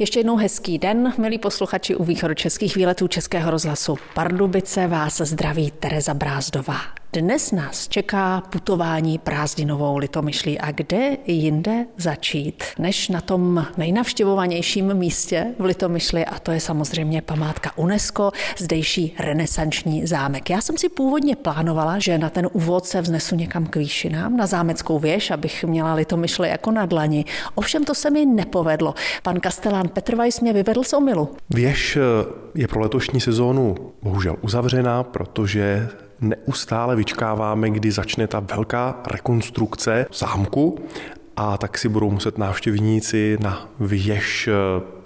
Ještě jednou hezký den, milí posluchači u východočeských výletů Českého rozhlasu Pardubice. Vás zdraví Tereza Brázdová. Dnes nás čeká putování prázdninovou litomyšlí a kde jinde začít, než na tom nejnavštěvovanějším místě v Litomyšli a to je samozřejmě památka UNESCO, zdejší renesanční zámek. Já jsem si původně plánovala, že na ten úvod se vznesu někam k výšinám, na zámeckou věž, abych měla Litomyšli jako na dlani. Ovšem to se mi nepovedlo. Pan kastelán Petr Weiss mě vyvedl z omilu. Věž je pro letošní sezónu bohužel uzavřená, protože neustále vyčkáváme, kdy začne ta velká rekonstrukce zámku a tak si budou muset návštěvníci na věž eh,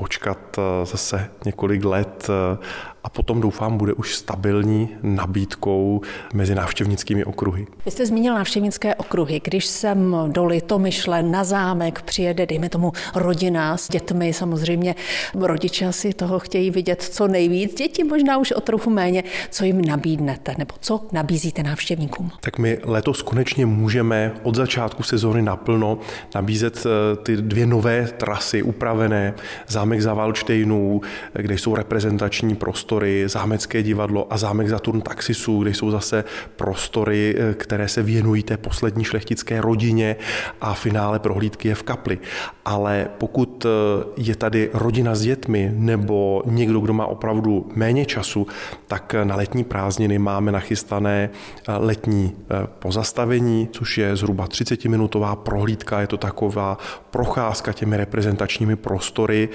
počkat eh, zase několik let eh, a potom doufám bude už stabilní nabídkou mezi návštěvnickými okruhy. Vy jste zmínil návštěvnické okruhy. Když jsem do Litomyšle na zámek přijede, dejme tomu rodina s dětmi, samozřejmě rodiče si toho chtějí vidět co nejvíc, děti možná už o trochu méně. Co jim nabídnete nebo co nabízíte návštěvníkům? Tak my letos konečně můžeme od začátku sezóny naplno nabízet eh, ty dvě nové trasy upravené, zámek za Valštejnů, kde jsou reprezentační prostory zámecké divadlo a zámek Saturn Taxisu, kde jsou zase prostory, eh, které se věnují té poslední šlechtické rodině a finále prohlídky je v kapli. Ale pokud eh, je tady rodina s dětmi nebo někdo, kdo má opravdu méně času, tak na letní prázdniny máme nachystané eh, letní pozastavení, což je zhruba 30-minutová prohlídka, je to taková procházka těmi reprezentačními prostory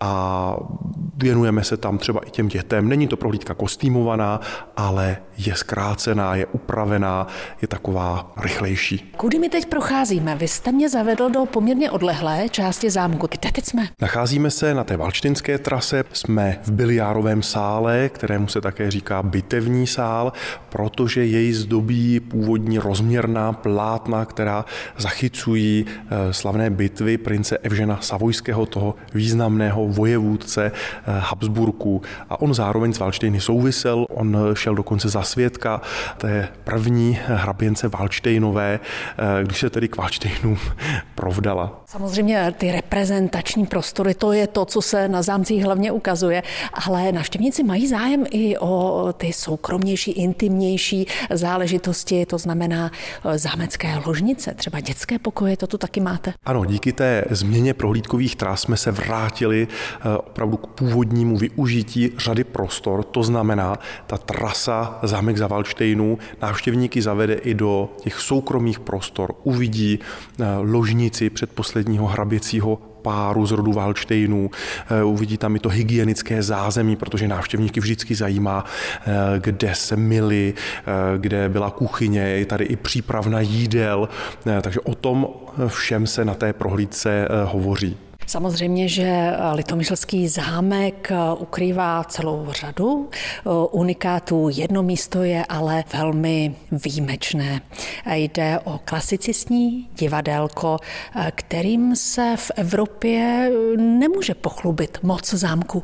a věnujeme se tam třeba i těm dětem. Není to prohlídka kostýmovaná, ale je zkrácená, je upravená, je taková rychlejší. Kudy my teď procházíme? Vy jste mě zavedl do poměrně odlehlé části zámku. Kde teď jsme? Nacházíme se na té valštinské trase, jsme v biliárovém sále, kterému se také říká bitevní sál, protože jej zdobí původní rozměrná plátna, která zachycují eh, slavné bitvy prince Evžena Savojského, toho významného vojevůdce Habsburků. A on zároveň s Valštejny souvisel, on šel dokonce za svědka té první hraběnce Valštejnové, eh, když se tedy k Valštejnům provdala. Samozřejmě ty reprezentační prostory, to je to, co se na zámcích hlavně ukazuje, ale navštěvníci mají zájem i o ty soukromnější, intimnější záležitosti, to znamená eh, zámecké ložnice, třeba dětské pokoje, to tu taky máte? Ano, díky té změně prohlídkových tras jsme se vrátili eh, opravdu k původnímu využití řady prostor, to znamená ta trasa zámek za Valštejnu návštěvníky zavede i do těch soukromých prostor, uvidí eh, ložnici předposledního hraběcího páru z rodu Valštejnů. Eh, uvidí tam i to hygienické zázemí, protože návštěvníky vždycky zajímá, eh, kde se myli, kde byla kuchyně, je tady i přípravna jídel, takže o tom všem se na té prohlídce hovoří. Samozřejmě, že Litomyšlský zámek ukrývá celou řadu unikátů. Jedno místo je ale velmi výjimečné. Jde o klasicistní divadelko, kterým se v Evropě nemůže pochlubit moc zámku.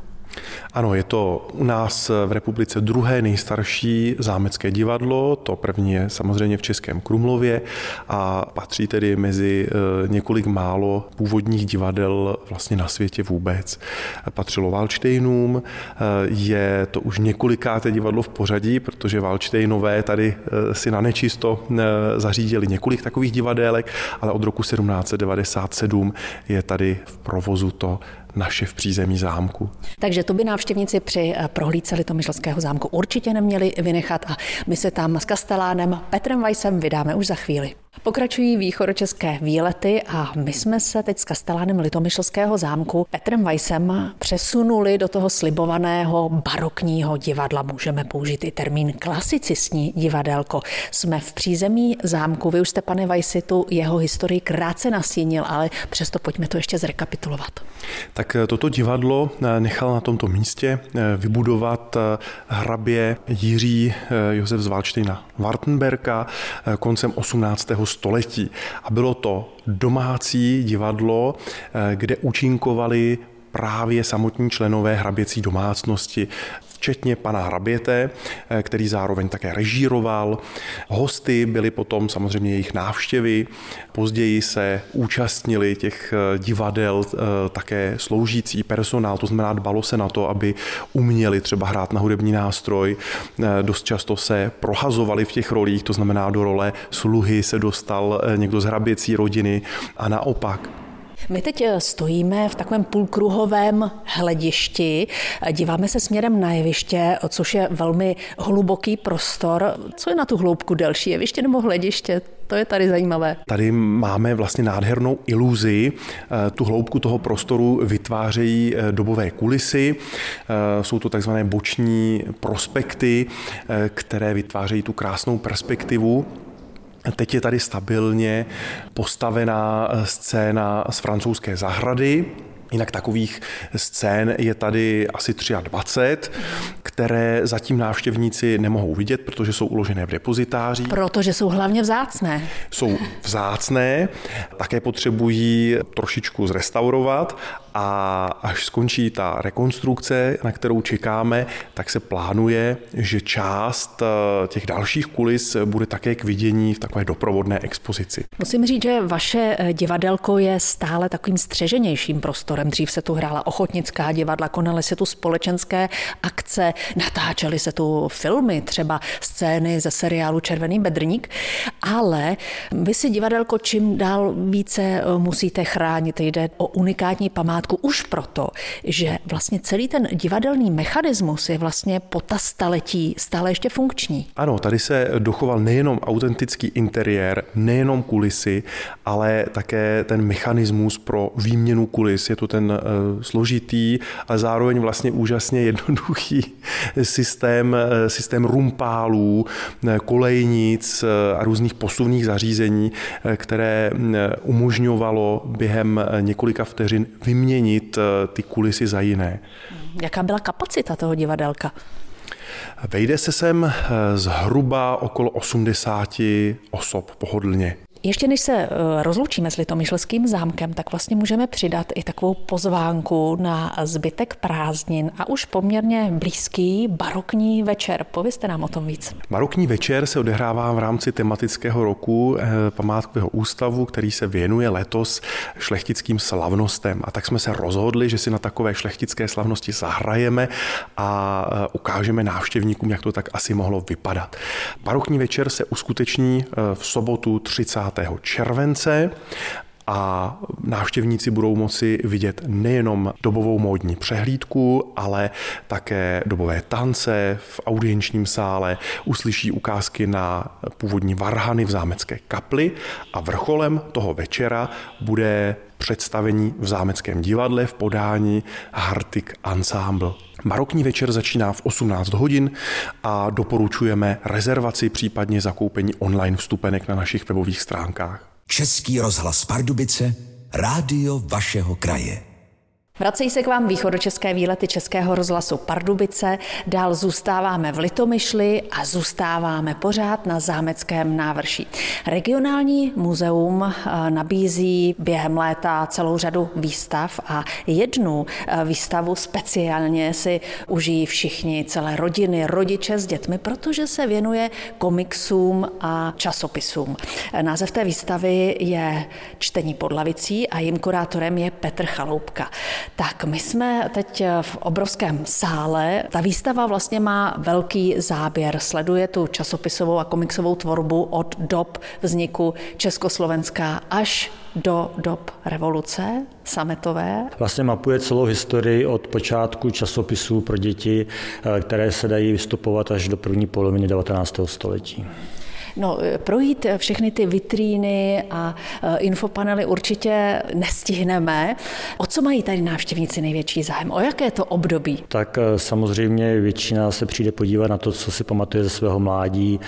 Ano, je to u nás v republice druhé nejstarší zámecké divadlo, to první je samozřejmě v Českém Krumlově a patří tedy mezi eh, několik málo původních divadel vlastně na světě vůbec. Patřilo Valštejnům, eh, je to už několikáté divadlo v pořadí, protože Valštejnové tady eh, si na nečisto zařídili několik takových divadélek, ale od roku 1797 je tady v provozu to naše v přízemí zámku. Takže to by návštěvníci při eh, prohlídce Litomyšlského zámku určitě neměli vynechat a my se tam s kastelánem Petrem Weissem vydáme už za chvíli. Pokračují východočeské výlety a my jsme se teď s kastelánem Litomyšlského zámku Petrem Weissem přesunuli do toho slibovaného barokního divadla. Můžeme použít i termín klasicistní divadelko. Jsme v přízemí zámku. Vy už jste, pane Weissi, tu jeho historii krátce nastínil, ale přesto pojďme to ještě zrekapitulovat. Tak eh, toto divadlo eh, nechal na tomto místě eh, vybudovat hrabě Jiří Josef z Valštejna Wartenberka koncem 18 století. A bylo to domácí divadlo, eh, kde účinkovali právě samotní členové hraběcí domácnosti včetně pana Hraběte, eh, který zároveň také režíroval. Hosty byly potom samozřejmě jejich návštěvy, později se účastnili těch eh, divadel eh, také sloužící personál, to znamená dbalo se na to, aby uměli třeba hrát na hudební nástroj. Dost často se prohazovali v těch rolích, to znamená do role sluhy se dostal někdo z hraběcí rodiny a naopak. My teď eh, stojíme v takovém půlkruhovém hledišti, díváme se směrem na jeviště, což je velmi hluboký prostor. Co je na tu hloubku delší, jeviště nebo hlediště? To je tady zajímavé. Tady máme vlastně nádhernou iluzi. Eh, tu hloubku toho prostoru vytvářejí eh, dobové kulisy. Jsou to takzvané boční prospekty, které vytvářejí tu krásnou perspektivu Teď je tady stabilně postavená scéna z francouzské zahrady, Jinak takových scén je tady asi 23, které zatím návštěvníci nemohou vidět, protože jsou uložené v depozitáři. Protože jsou hlavně vzácné. Jsou vzácné, také potřebují trošičku zrestaurovat a až skončí ta rekonstrukce, na kterou čekáme, tak se plánuje, že část eh, těch dalších kulis bude také k vidění v takové doprovodné expozici. Musím říct, že vaše eh, divadelko je stále takovým střeženějším prostorem. Dřív se tu hrála ochotnická divadla, konaly se tu společenské akce, natáčely se tu filmy, třeba scény ze seriálu Červený bedrník, ale vy si divadelko čím dál více eh, musíte chránit. Jde o unikátní památku památku už proto, že vlastně celý ten divadelný mechanismus je vlastně po ta staletí stále ještě funkční. Ano, tady se dochoval nejenom autentický interiér, nejenom kulisy, ale také ten mechanismus pro výměnu kulis. Je to ten uh, složitý, ale zároveň vlastně úžasně jednoduchý systém, uh, systém rumpálů, uh, kolejnic a různých posuvných zařízení, které umožňovalo během několika vteřin vyměnit vyměnit eh, ty kulisy za jiné. Jaká byla kapacita toho divadelka? Vejde se sem eh, zhruba okolo 80 osob pohodlně. Ještě než se eh, rozloučíme s Litomyšlským zámkem, tak vlastně můžeme přidat i takovou pozvánku na zbytek prázdnin a už poměrně blízký barokní večer. Povězte nám o tom víc. Barokní večer se odehrává v rámci tematického roku eh, památkového ústavu, který se věnuje letos šlechtickým slavnostem. A tak jsme se rozhodli, že si na takové šlechtické slavnosti zahrajeme a eh, ukážeme návštěvníkům, jak to tak asi mohlo vypadat. Barokní večer se uskuteční v sobotu 30 července a návštěvníci budou moci vidět nejenom dobovou módní přehlídku, ale také dobové tance v audienčním sále, uslyší ukázky na původní varhany v zámecké kapli a vrcholem toho večera bude představení v zámeckém divadle v podání Hartik Ensemble. Barokní večer začíná v 18 hodin a doporučujeme rezervaci, případně zakoupení online vstupenek na našich webových stránkách. Český rozhlas Pardubice, rádio vašeho kraje. Vracejí se k vám východočeské výlety Českého rozhlasu Pardubice, dál zůstáváme v Litomyšli a zůstáváme pořád na zámeckém návrší. Regionální muzeum eh, nabízí během léta celou řadu výstav a jednu eh, výstavu speciálně si užijí všichni, celé rodiny, rodiče s dětmi, protože se věnuje komiksům a časopisům. Název té výstavy je Čtení pod lavicí a jím kurátorem je Petr Chaloupka. Tak my jsme teď v obrovském sále. Ta výstava vlastně má velký záběr. Sleduje tu časopisovou a komiksovou tvorbu od dob vzniku Československa až do dob revoluce sametové. Vlastně mapuje celou historii od počátku časopisů pro děti, eh, které se dají vystupovat až do první poloviny 19. století. No, projít všechny ty vitríny a e, infopanely určitě nestihneme. O co mají tady návštěvníci největší zájem? O jaké to období? Tak samozřejmě většina se přijde podívat na to, co si pamatuje ze svého mládí,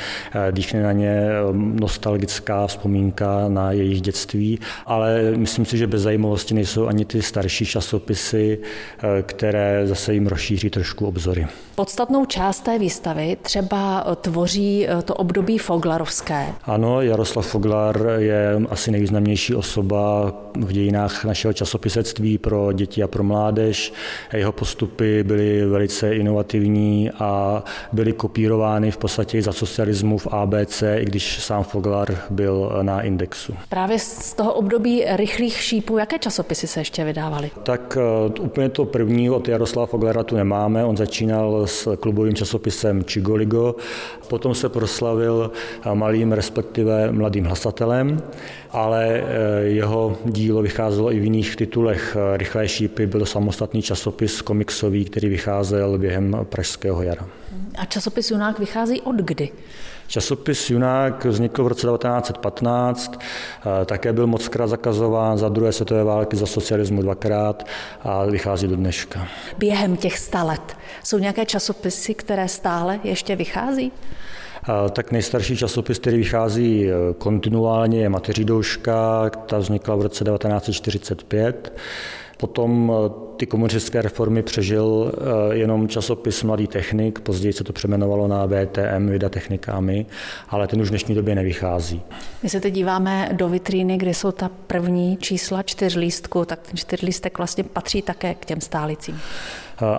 když na ně nostalgická vzpomínka na jejich dětství, ale myslím si, že bez zajímavosti nejsou ani ty starší časopisy, které zase jim rozšíří trošku obzory. Podstatnou část té výstavy třeba tvoří to období Fogla, Foglarovské. Ano, Jaroslav Foglar je asi nejvýznamnější osoba v dějinách našeho časopisectví pro děti a pro mládež. Jeho postupy byly velice inovativní a byly kopírovány v podstatě za socialismu v ABC, i když sám Foglar byl na indexu. Právě z toho období rychlých šípů, jaké časopisy se ještě vydávaly? Tak eh, úplně to první od Jaroslava Foglara tu nemáme. On začínal s klubovým časopisem Čigoligo, potom se proslavil malým, respektive mladým hlasatelem, ale eh, jeho dílo vycházelo i v jiných titulech. Rychlé šípy byl samostatný časopis komiksový, který vycházel během Pražského jara. A časopis Junák vychází od kdy? Časopis Junák vznikl v roce 1915, eh, také byl mockrát zakazován za druhé světové války, za socialismu dvakrát a vychází do dneška. Během těch sta let jsou nějaké časopisy, které stále ještě vychází? Eh, tak nejstarší časopis, který vychází eh, kontinuálně, je Mateřidouška, ta vznikla v roce 1945. Potom eh, ty komunistické reformy přežil jenom časopis Mladý technik, později se to přeměnovalo na VTM, Vida technikámi, ale ten už v dnešní době nevychází. My se teď díváme do vitríny, kde jsou ta první čísla čtyřlístku, tak ten čtyřlístek vlastně patří také k těm stálicím.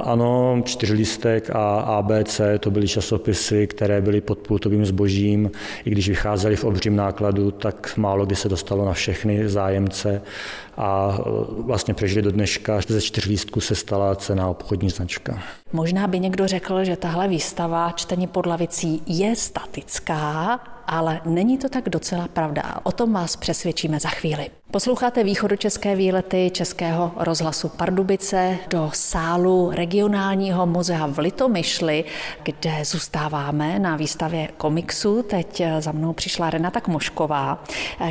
Ano, čtyřlistek a ABC to byly časopisy, které byly pod pultovým zbožím. I když vycházely v obřím nákladu, tak málo kdy se dostalo na všechny zájemce a e, vlastně přežili do dneška. Ze čtyřlístku se stala cena obchodní značka. Možná by někdo řekl, že tahle výstava čtení pod lavicí je statická, ale není to tak docela pravda. O tom vás přesvědčíme za chvíli. Posloucháte východočeské výlety Českého rozhlasu Pardubice do sálu regionálního muzea v Litomyšli, kde zůstáváme na výstavě komiksu. Teď za mnou přišla Renata Kmošková,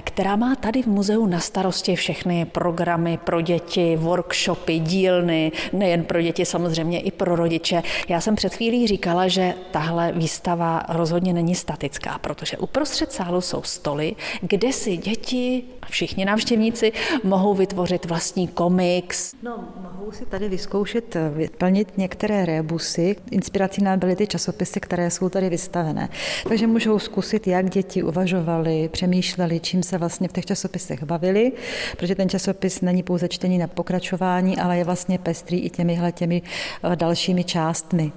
která má tady v muzeu na starosti všechny programy pro děti, workshopy, dílny, nejen pro děti, samozřejmě i pro rodiče. Já jsem před chvílí říkala, že tahle výstava rozhodně není statická, protože uprostřed sálu jsou stoly, kde si děti a všichni návštěvníci mohou vytvořit vlastní komiks. No, mohou si tady vyzkoušet eh, vyplnit některé rebusy. Inspirací nám byly ty časopisy, které jsou tady vystavené. Takže můžou zkusit, jak děti uvažovali, přemýšleli, čím se vlastně v těch časopisech bavili, protože ten časopis není pouze čtení na pokračování, ale je vlastně pestrý i těmihle těmi eh, dalšími částmi.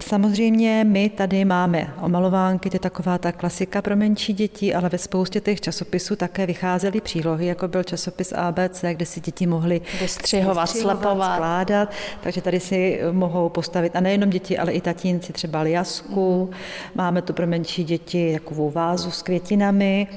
Samozřejmě my tady máme omalovánky, to je taková ta klasika pro menší děti, ale ve spoustě těch časopisů také vycházely přílohy, jako byl časopis ABC, kde si děti mohly vystřihovat, slepovat, skládat, takže tady si mohou postavit, a nejenom děti, ale i tatínci třeba liasku, máme tu pro menší děti takovou vázu s květinami,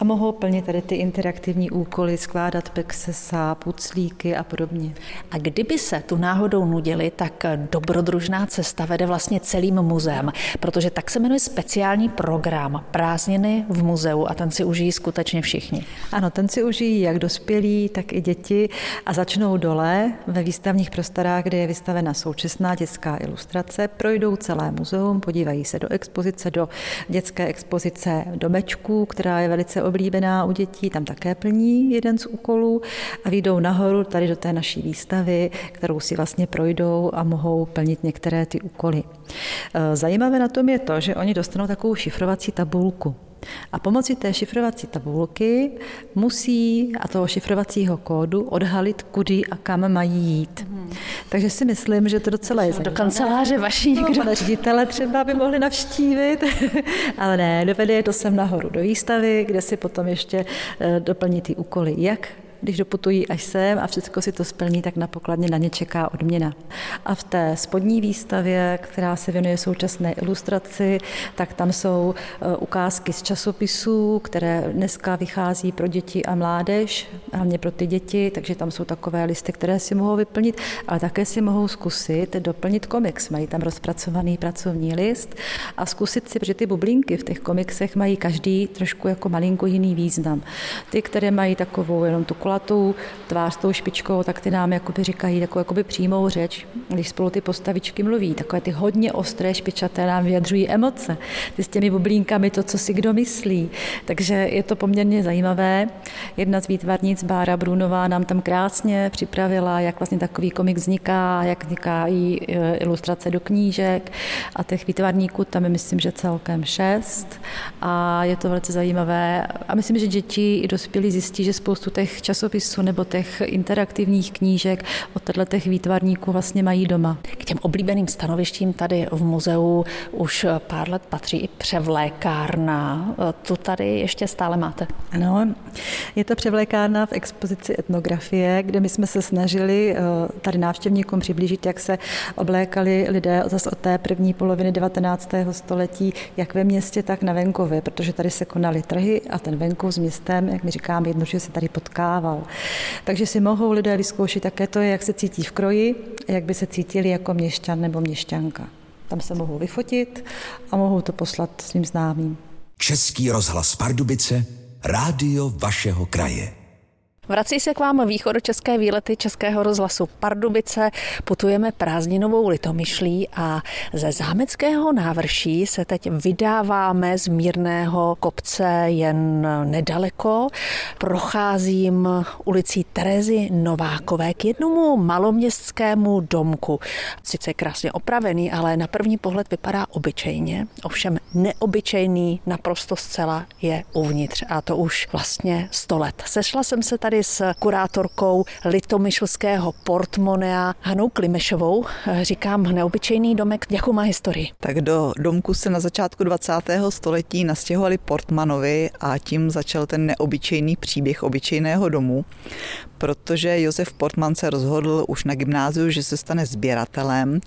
a mohou plnit tady ty interaktivní úkoly, skládat pexesa, puclíky a podobně. A kdyby se tu náhodou nudili, tak dobrodružná cesta vede vlastně celým muzeem, protože tak se jmenuje speciální program Prázdniny v muzeu a ten si užijí skutečně všichni. Ano, ten si užijí jak dospělí, tak i děti a začnou dole ve výstavních prostorách, kde je vystavena současná dětská ilustrace, projdou celé muzeum, podívají se do expozice, do dětské expozice domečků, která je velice oblíbená u dětí, tam také plní jeden z úkolů a vyjdou nahoru tady do té naší výstavy, kterou si vlastně projdou a mohou plnit některé ty úkoly. E, zajímavé na tom je to, že oni dostanou takovou šifrovací tabulku. A pomocí té šifrovací tabulky musí a toho šifrovacího kódu odhalit, kudy a kam mají jít. Hmm. Takže si myslím, že to docela je Do kanceláře vaší někdo. No, ředitele třeba by mohli navštívit, ale ne, dovede je to sem nahoru do výstavy, kde si potom ještě eh, doplní ty úkoly, jak když doputují až sem a všechno si to splní, tak na pokladně na ně čeká odměna. A v té spodní výstavě, která se věnuje současné ilustraci, tak tam jsou e, ukázky z časopisů, které dneska vychází pro děti a mládež, hlavně pro ty děti, takže tam jsou takové listy, které si mohou vyplnit, ale také si mohou zkusit doplnit komiks. Mají tam rozpracovaný pracovní list a zkusit si, protože ty bublinky v těch komiksech mají každý trošku jako malinko jiný význam. Ty, které mají takovou jenom tu dělala tu tvář tou špičkou, tak ty nám jakoby říkají takovou jakoby přímou řeč, když spolu ty postavičky mluví. Takové ty hodně ostré špičaté nám vyjadřují emoce. Ty s těmi bublínkami to, co si kdo myslí. Takže je to poměrně zajímavé. Jedna z výtvarnic, Bára Brunová, nám tam krásně připravila, jak vlastně takový komik vzniká, jak vznikají e, ilustrace do knížek a těch výtvarníků tam je myslím, že celkem šest a je to velice zajímavé a myslím, že děti i dospělí zjistí, že spoustu těch časopisů nebo těch interaktivních knížek od těch výtvarníků vlastně mají doma. K těm oblíbeným stanovištím tady v muzeu už pár let patří i převlékárna. Tu tady ještě stále máte? Ano, je to převlékárna v expozici etnografie, kde my jsme se snažili eh, tady návštěvníkům přiblížit, jak se oblékali lidé zase od té první poloviny 19. století, jak ve městě, tak na venkově, protože tady se konaly trhy a ten venkov s městem, jak my říkáme, jednoduše se tady potkával. Takže si mohou lidé vyzkoušet také to, jak se cítí v kroji, jak by se cítili jako měšťan nebo měšťanka. Tam se mohou vyfotit a mohou to poslat svým známým. Český rozhlas Pardubice, rádio vašeho kraje. Vrací se k vám východočeské výlety Českého rozhlasu Pardubice. Putujeme prázdninovou litomyšlí a ze zámeckého návrší se teď vydáváme z mírného kopce jen nedaleko. Procházím ulicí Terezy Novákové k jednomu maloměstskému domku. Sice krásně opravený, ale na první pohled vypadá obyčejně. Ovšem neobyčejný naprosto zcela je uvnitř a to už vlastně 100 let. Sešla jsem se tady tady s kurátorkou litomyšlského portmonea Hanou Klimešovou. Říkám, neobyčejný domek, jakou má historii? Tak do domku se na začátku 20. století nastěhovali Portmanovi a tím začal ten neobyčejný příběh obyčejného domu protože Josef Portman se rozhodl už na gymnáziu, že se stane sběratelem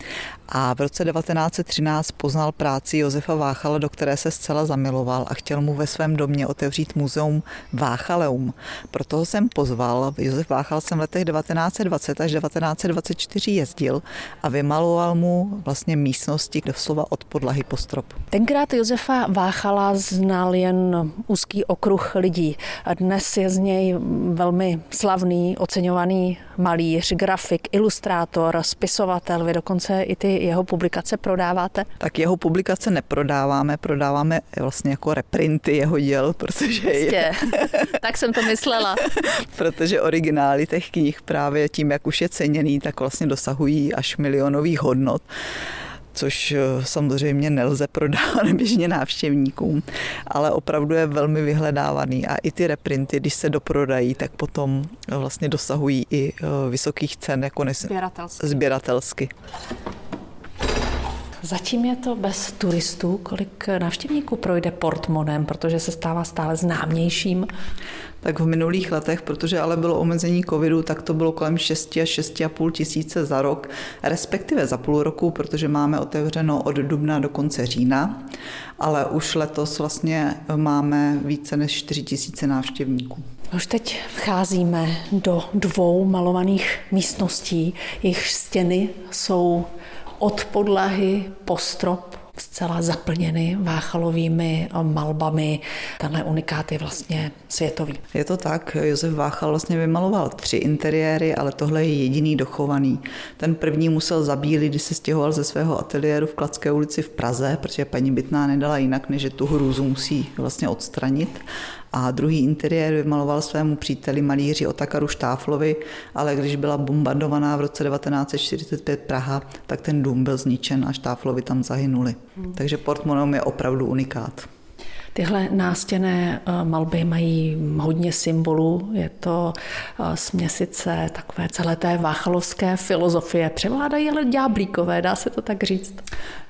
a v roce 1913 poznal práci Josefa Váchala, do které se zcela zamiloval a chtěl mu ve svém domě otevřít muzeum Váchaleum. Proto jsem pozval. Josef Váchal jsem v letech 1920 až 1924 jezdil a vymaloval mu vlastně místnosti doslova od podlahy po strop. Tenkrát Josefa Váchala znal jen úzký okruh lidí. A dnes je z něj velmi slavný, oceňovaný malíř, grafik, ilustrátor, spisovatel. Vy dokonce i ty jeho publikace prodáváte? Tak jeho publikace neprodáváme, prodáváme vlastně jako reprinty jeho děl, protože je... tak jsem to myslela. protože originály těch knih právě tím, jak už je ceněný, tak vlastně dosahují až milionových hodnot což eh, samozřejmě nelze prodávat běžně návštěvníkům, ale opravdu je velmi vyhledávaný a i ty reprinty, když se doprodají, tak potom vlastně dosahují i eh, vysokých cen jako nes... sběratelsky. Zatím je to bez turistů. Kolik návštěvníků projde portmonem, protože se stává stále známějším? Tak v minulých letech, protože ale bylo omezení covidu, tak to bylo kolem 6 až 6,5 tisíce za rok, respektive za půl roku, protože máme otevřeno od dubna do konce října, ale už letos vlastně máme více než 4 tisíce návštěvníků. Už teď vcházíme do dvou malovaných místností. Jejich stěny jsou od podlahy po strop zcela zaplněny váchalovými malbami. Tenhle unikát je vlastně světový. Je to tak, Josef Váchal vlastně vymaloval tři interiéry, ale tohle je jediný dochovaný. Ten první musel zabílit, když se stěhoval ze svého ateliéru v Kladské ulici v Praze, protože paní Bytná nedala jinak, než že tu hrůzu musí vlastně odstranit a druhý interiér vymaloval svému příteli malíři Otakaru Štáflovi, ale když byla bombardovaná v roce 1945 Praha, tak ten dům byl zničen a Štáflovi tam zahynuli. Hmm. Takže Portmonom je opravdu unikát. Tyhle nástěné eh, malby mají hodně symbolů. Je to eh, směsice takové celé té váchalovské filozofie. Převládají ale ďáblíkové, dá se to tak říct?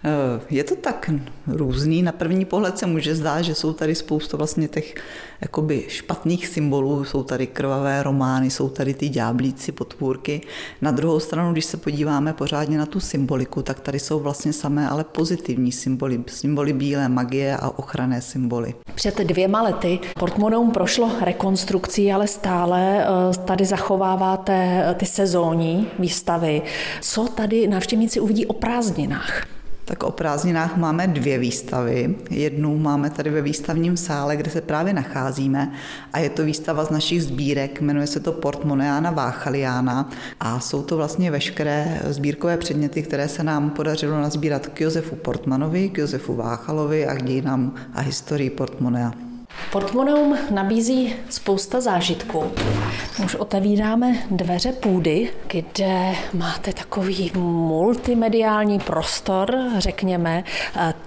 Eh, je to tak různý. Na první pohled se může zdát, že jsou tady spousta vlastně těch jakoby špatných symbolů. Jsou tady krvavé romány, jsou tady ty ďáblíci, potvůrky. Na druhou stranu, když se podíváme pořádně na tu symboliku, tak tady jsou vlastně samé ale pozitivní symboly. Symboly bílé magie a ochranné symboly. Před dvěma lety Portmonoum prošlo rekonstrukcí, ale stále eh, tady zachováváte ty sezónní výstavy. Co tady návštěvníci uvidí o prázdninách? Tak o prázdninách máme dvě výstavy. Jednu máme tady ve výstavním sále, kde se právě nacházíme a je to výstava z našich sbírek, jmenuje se to Portmoneána Váchaliána a jsou to vlastně veškeré sbírkové předměty, které se nám podařilo nazbírat k Josefu Portmanovi, k Josefu Váchalovi a k dějinám a historii Portmonea. Portmoneum nabízí spousta zážitků. Už otevíráme dveře půdy, kde máte takový multimediální prostor, řekněme.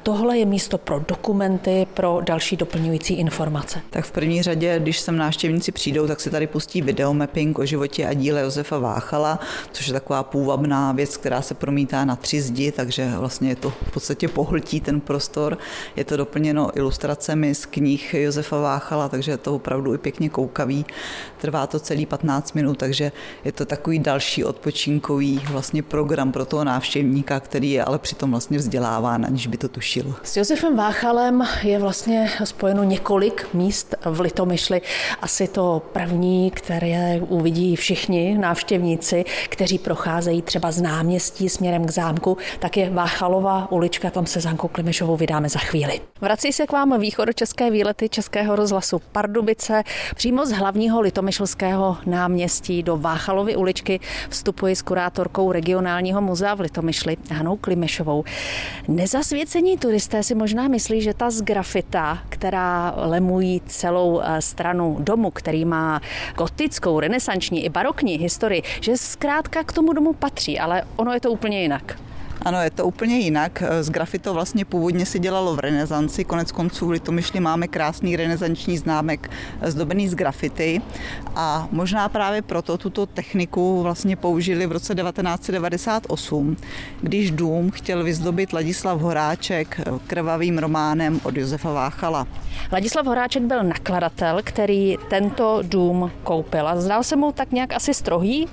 Tohle je místo pro dokumenty, pro další doplňující informace. Tak v první řadě, když sem návštěvníci přijdou, tak se tady pustí videomapping o životě a díle Josefa Váchala, což je taková půvabná věc, která se promítá na tři zdi, takže vlastně je to v podstatě pohltí ten prostor. Je to doplněno ilustracemi z knih Josefa Josefa Váchala, takže je to opravdu i pěkně koukavý. Trvá to celý 15 minut, takže je to takový další odpočinkový vlastně program pro toho návštěvníka, který je ale přitom vlastně vzděláván, aniž by to tušil. S Josefem Váchalem je vlastně spojeno několik míst v Litomyšli. Asi to první, které uvidí všichni návštěvníci, kteří procházejí třeba z náměstí směrem k zámku, tak je Váchalova ulička, tam se Zankou Klimešovou vydáme za chvíli. Vrací se k vám východočeské výlety České Českého rozhlasu Pardubice. Přímo z hlavního litomyšlského náměstí do Váchalovy uličky vstupuji s kurátorkou regionálního muzea v Litomyšli Hanou Klimešovou. Nezasvěcení turisté si možná myslí, že ta grafita, která lemují celou eh, stranu domu, který má gotickou, renesanční i barokní historii, že zkrátka k tomu domu patří, ale ono je to úplně jinak. Ano, je to úplně jinak. Z grafito vlastně původně se dělalo v renesanci, konec konců v Litomyšli máme krásný renesanční známek zdobený z grafity a možná právě proto tuto techniku vlastně použili v roce 1998, když dům chtěl vyzdobit Ladislav Horáček krvavým románem od Josefa Váchala. Ladislav Horáček byl nakladatel, který tento dům koupil a zdál se mu tak nějak asi strohý?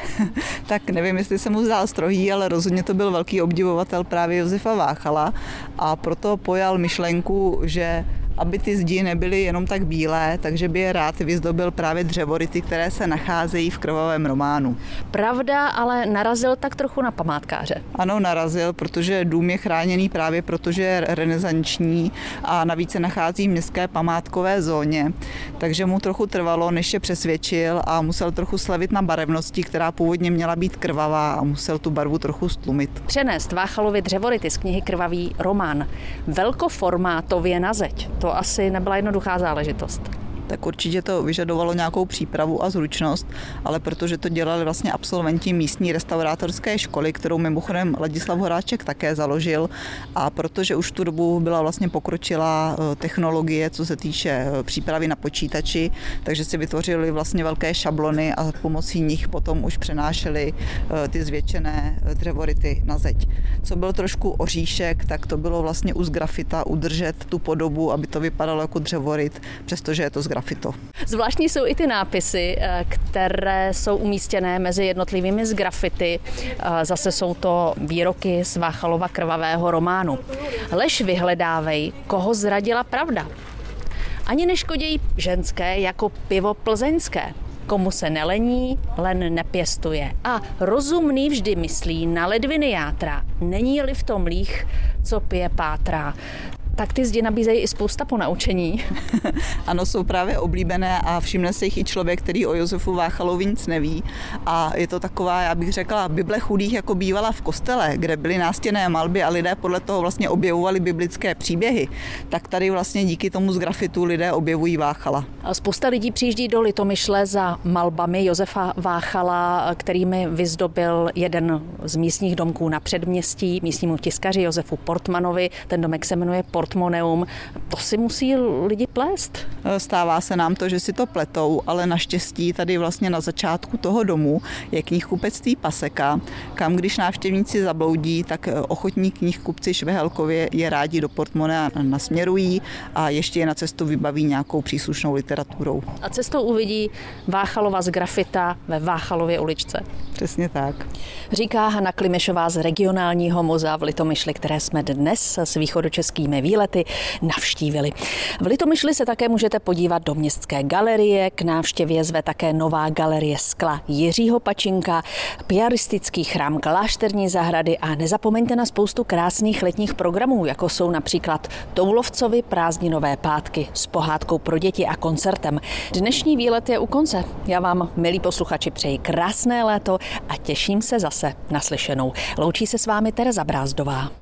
tak nevím, jestli se mu zdál strohý, ale rozhodně to byl velký obdivovatel právě Josefa Váchala a proto pojal myšlenku, že aby ty zdi nebyly jenom tak bílé, takže by je rád vyzdobil právě dřevority, které se nacházejí v krvavém románu. Pravda, ale narazil tak trochu na památkáře. Ano, narazil, protože dům je chráněný právě protože je renesanční a navíc se nachází v městské památkové zóně, takže mu trochu trvalo, než je přesvědčil a musel trochu slavit na barevnosti, která původně měla být krvavá a musel tu barvu trochu stlumit. Přenést Váchalovi dřevority z knihy Krvavý román velkoformátově na zeď to asi nebyla jednoduchá záležitost tak určitě to vyžadovalo nějakou přípravu a zručnost, ale protože to dělali vlastně absolventi místní restaurátorské školy, kterou mimochodem Ladislav Horáček také založil a protože už tu dobu byla vlastně pokročilá eh, technologie, co se týče eh, přípravy na počítači, takže si vytvořili vlastně velké šablony a pomocí nich potom už přenášeli eh, ty zvětšené dřevority na zeď. Co byl trošku oříšek, tak to bylo vlastně uz grafita udržet tu podobu, aby to vypadalo jako dřevorit, přestože je to z grafita grafito. Zvláštní jsou i ty nápisy, eh, které jsou umístěné mezi jednotlivými z grafity. Eh, zase jsou to výroky z Váchalova krvavého románu. Lež vyhledávej, koho zradila pravda. Ani neškodějí ženské jako pivo plzeňské. Komu se nelení, len nepěstuje. A rozumný vždy myslí na ledviny játra. Není-li v tom líh, co pije pátra tak ty zdi nabízejí i spousta ponaučení. ano, jsou právě oblíbené a všimne se jich i člověk, který o Josefu Váchalovi nic neví. A je to taková, já bych řekla, Bible chudých, jako bývala v kostele, kde byly nástěné malby a lidé podle toho vlastně objevovali biblické příběhy. Tak tady vlastně díky tomu z grafitu lidé objevují Váchala. Spousta lidí přijíždí do Litomyšle za malbami Josefa Váchala, kterými vyzdobil jeden z místních domků na předměstí, místnímu tiskaři Josefu Portmanovi. Ten domek se jmenuje Port portmoneum. To si musí lidi plést. Stává se nám to, že si to pletou, ale naštěstí tady vlastně na začátku toho domu je knihkupectví Paseka, kam když návštěvníci zabloudí, tak ochotní knihkupci Švehelkově je rádi do portmone nasměrují a ještě je na cestu vybaví nějakou příslušnou literaturou. A cestou uvidí Váchalova z grafita ve Váchalově uličce. Přesně tak. Říká Hanna Klimešová z regionálního muzea v Litomyšli, které jsme dnes s východočeskými výlety navštívili. V Litomyšli se také můžete podívat do městské galerie, k návštěvě zve také nová galerie skla Jiřího Pačinka, piaristický chrám Klášterní zahrady a nezapomeňte na spoustu krásných letních programů, jako jsou například Toulovcovi prázdninové pátky s pohádkou pro děti a koncertem. Dnešní výlet je u konce. Já vám, milí posluchači, přeji krásné léto a těším se zase naslyšenou. Loučí se s vámi Tereza Brázdová.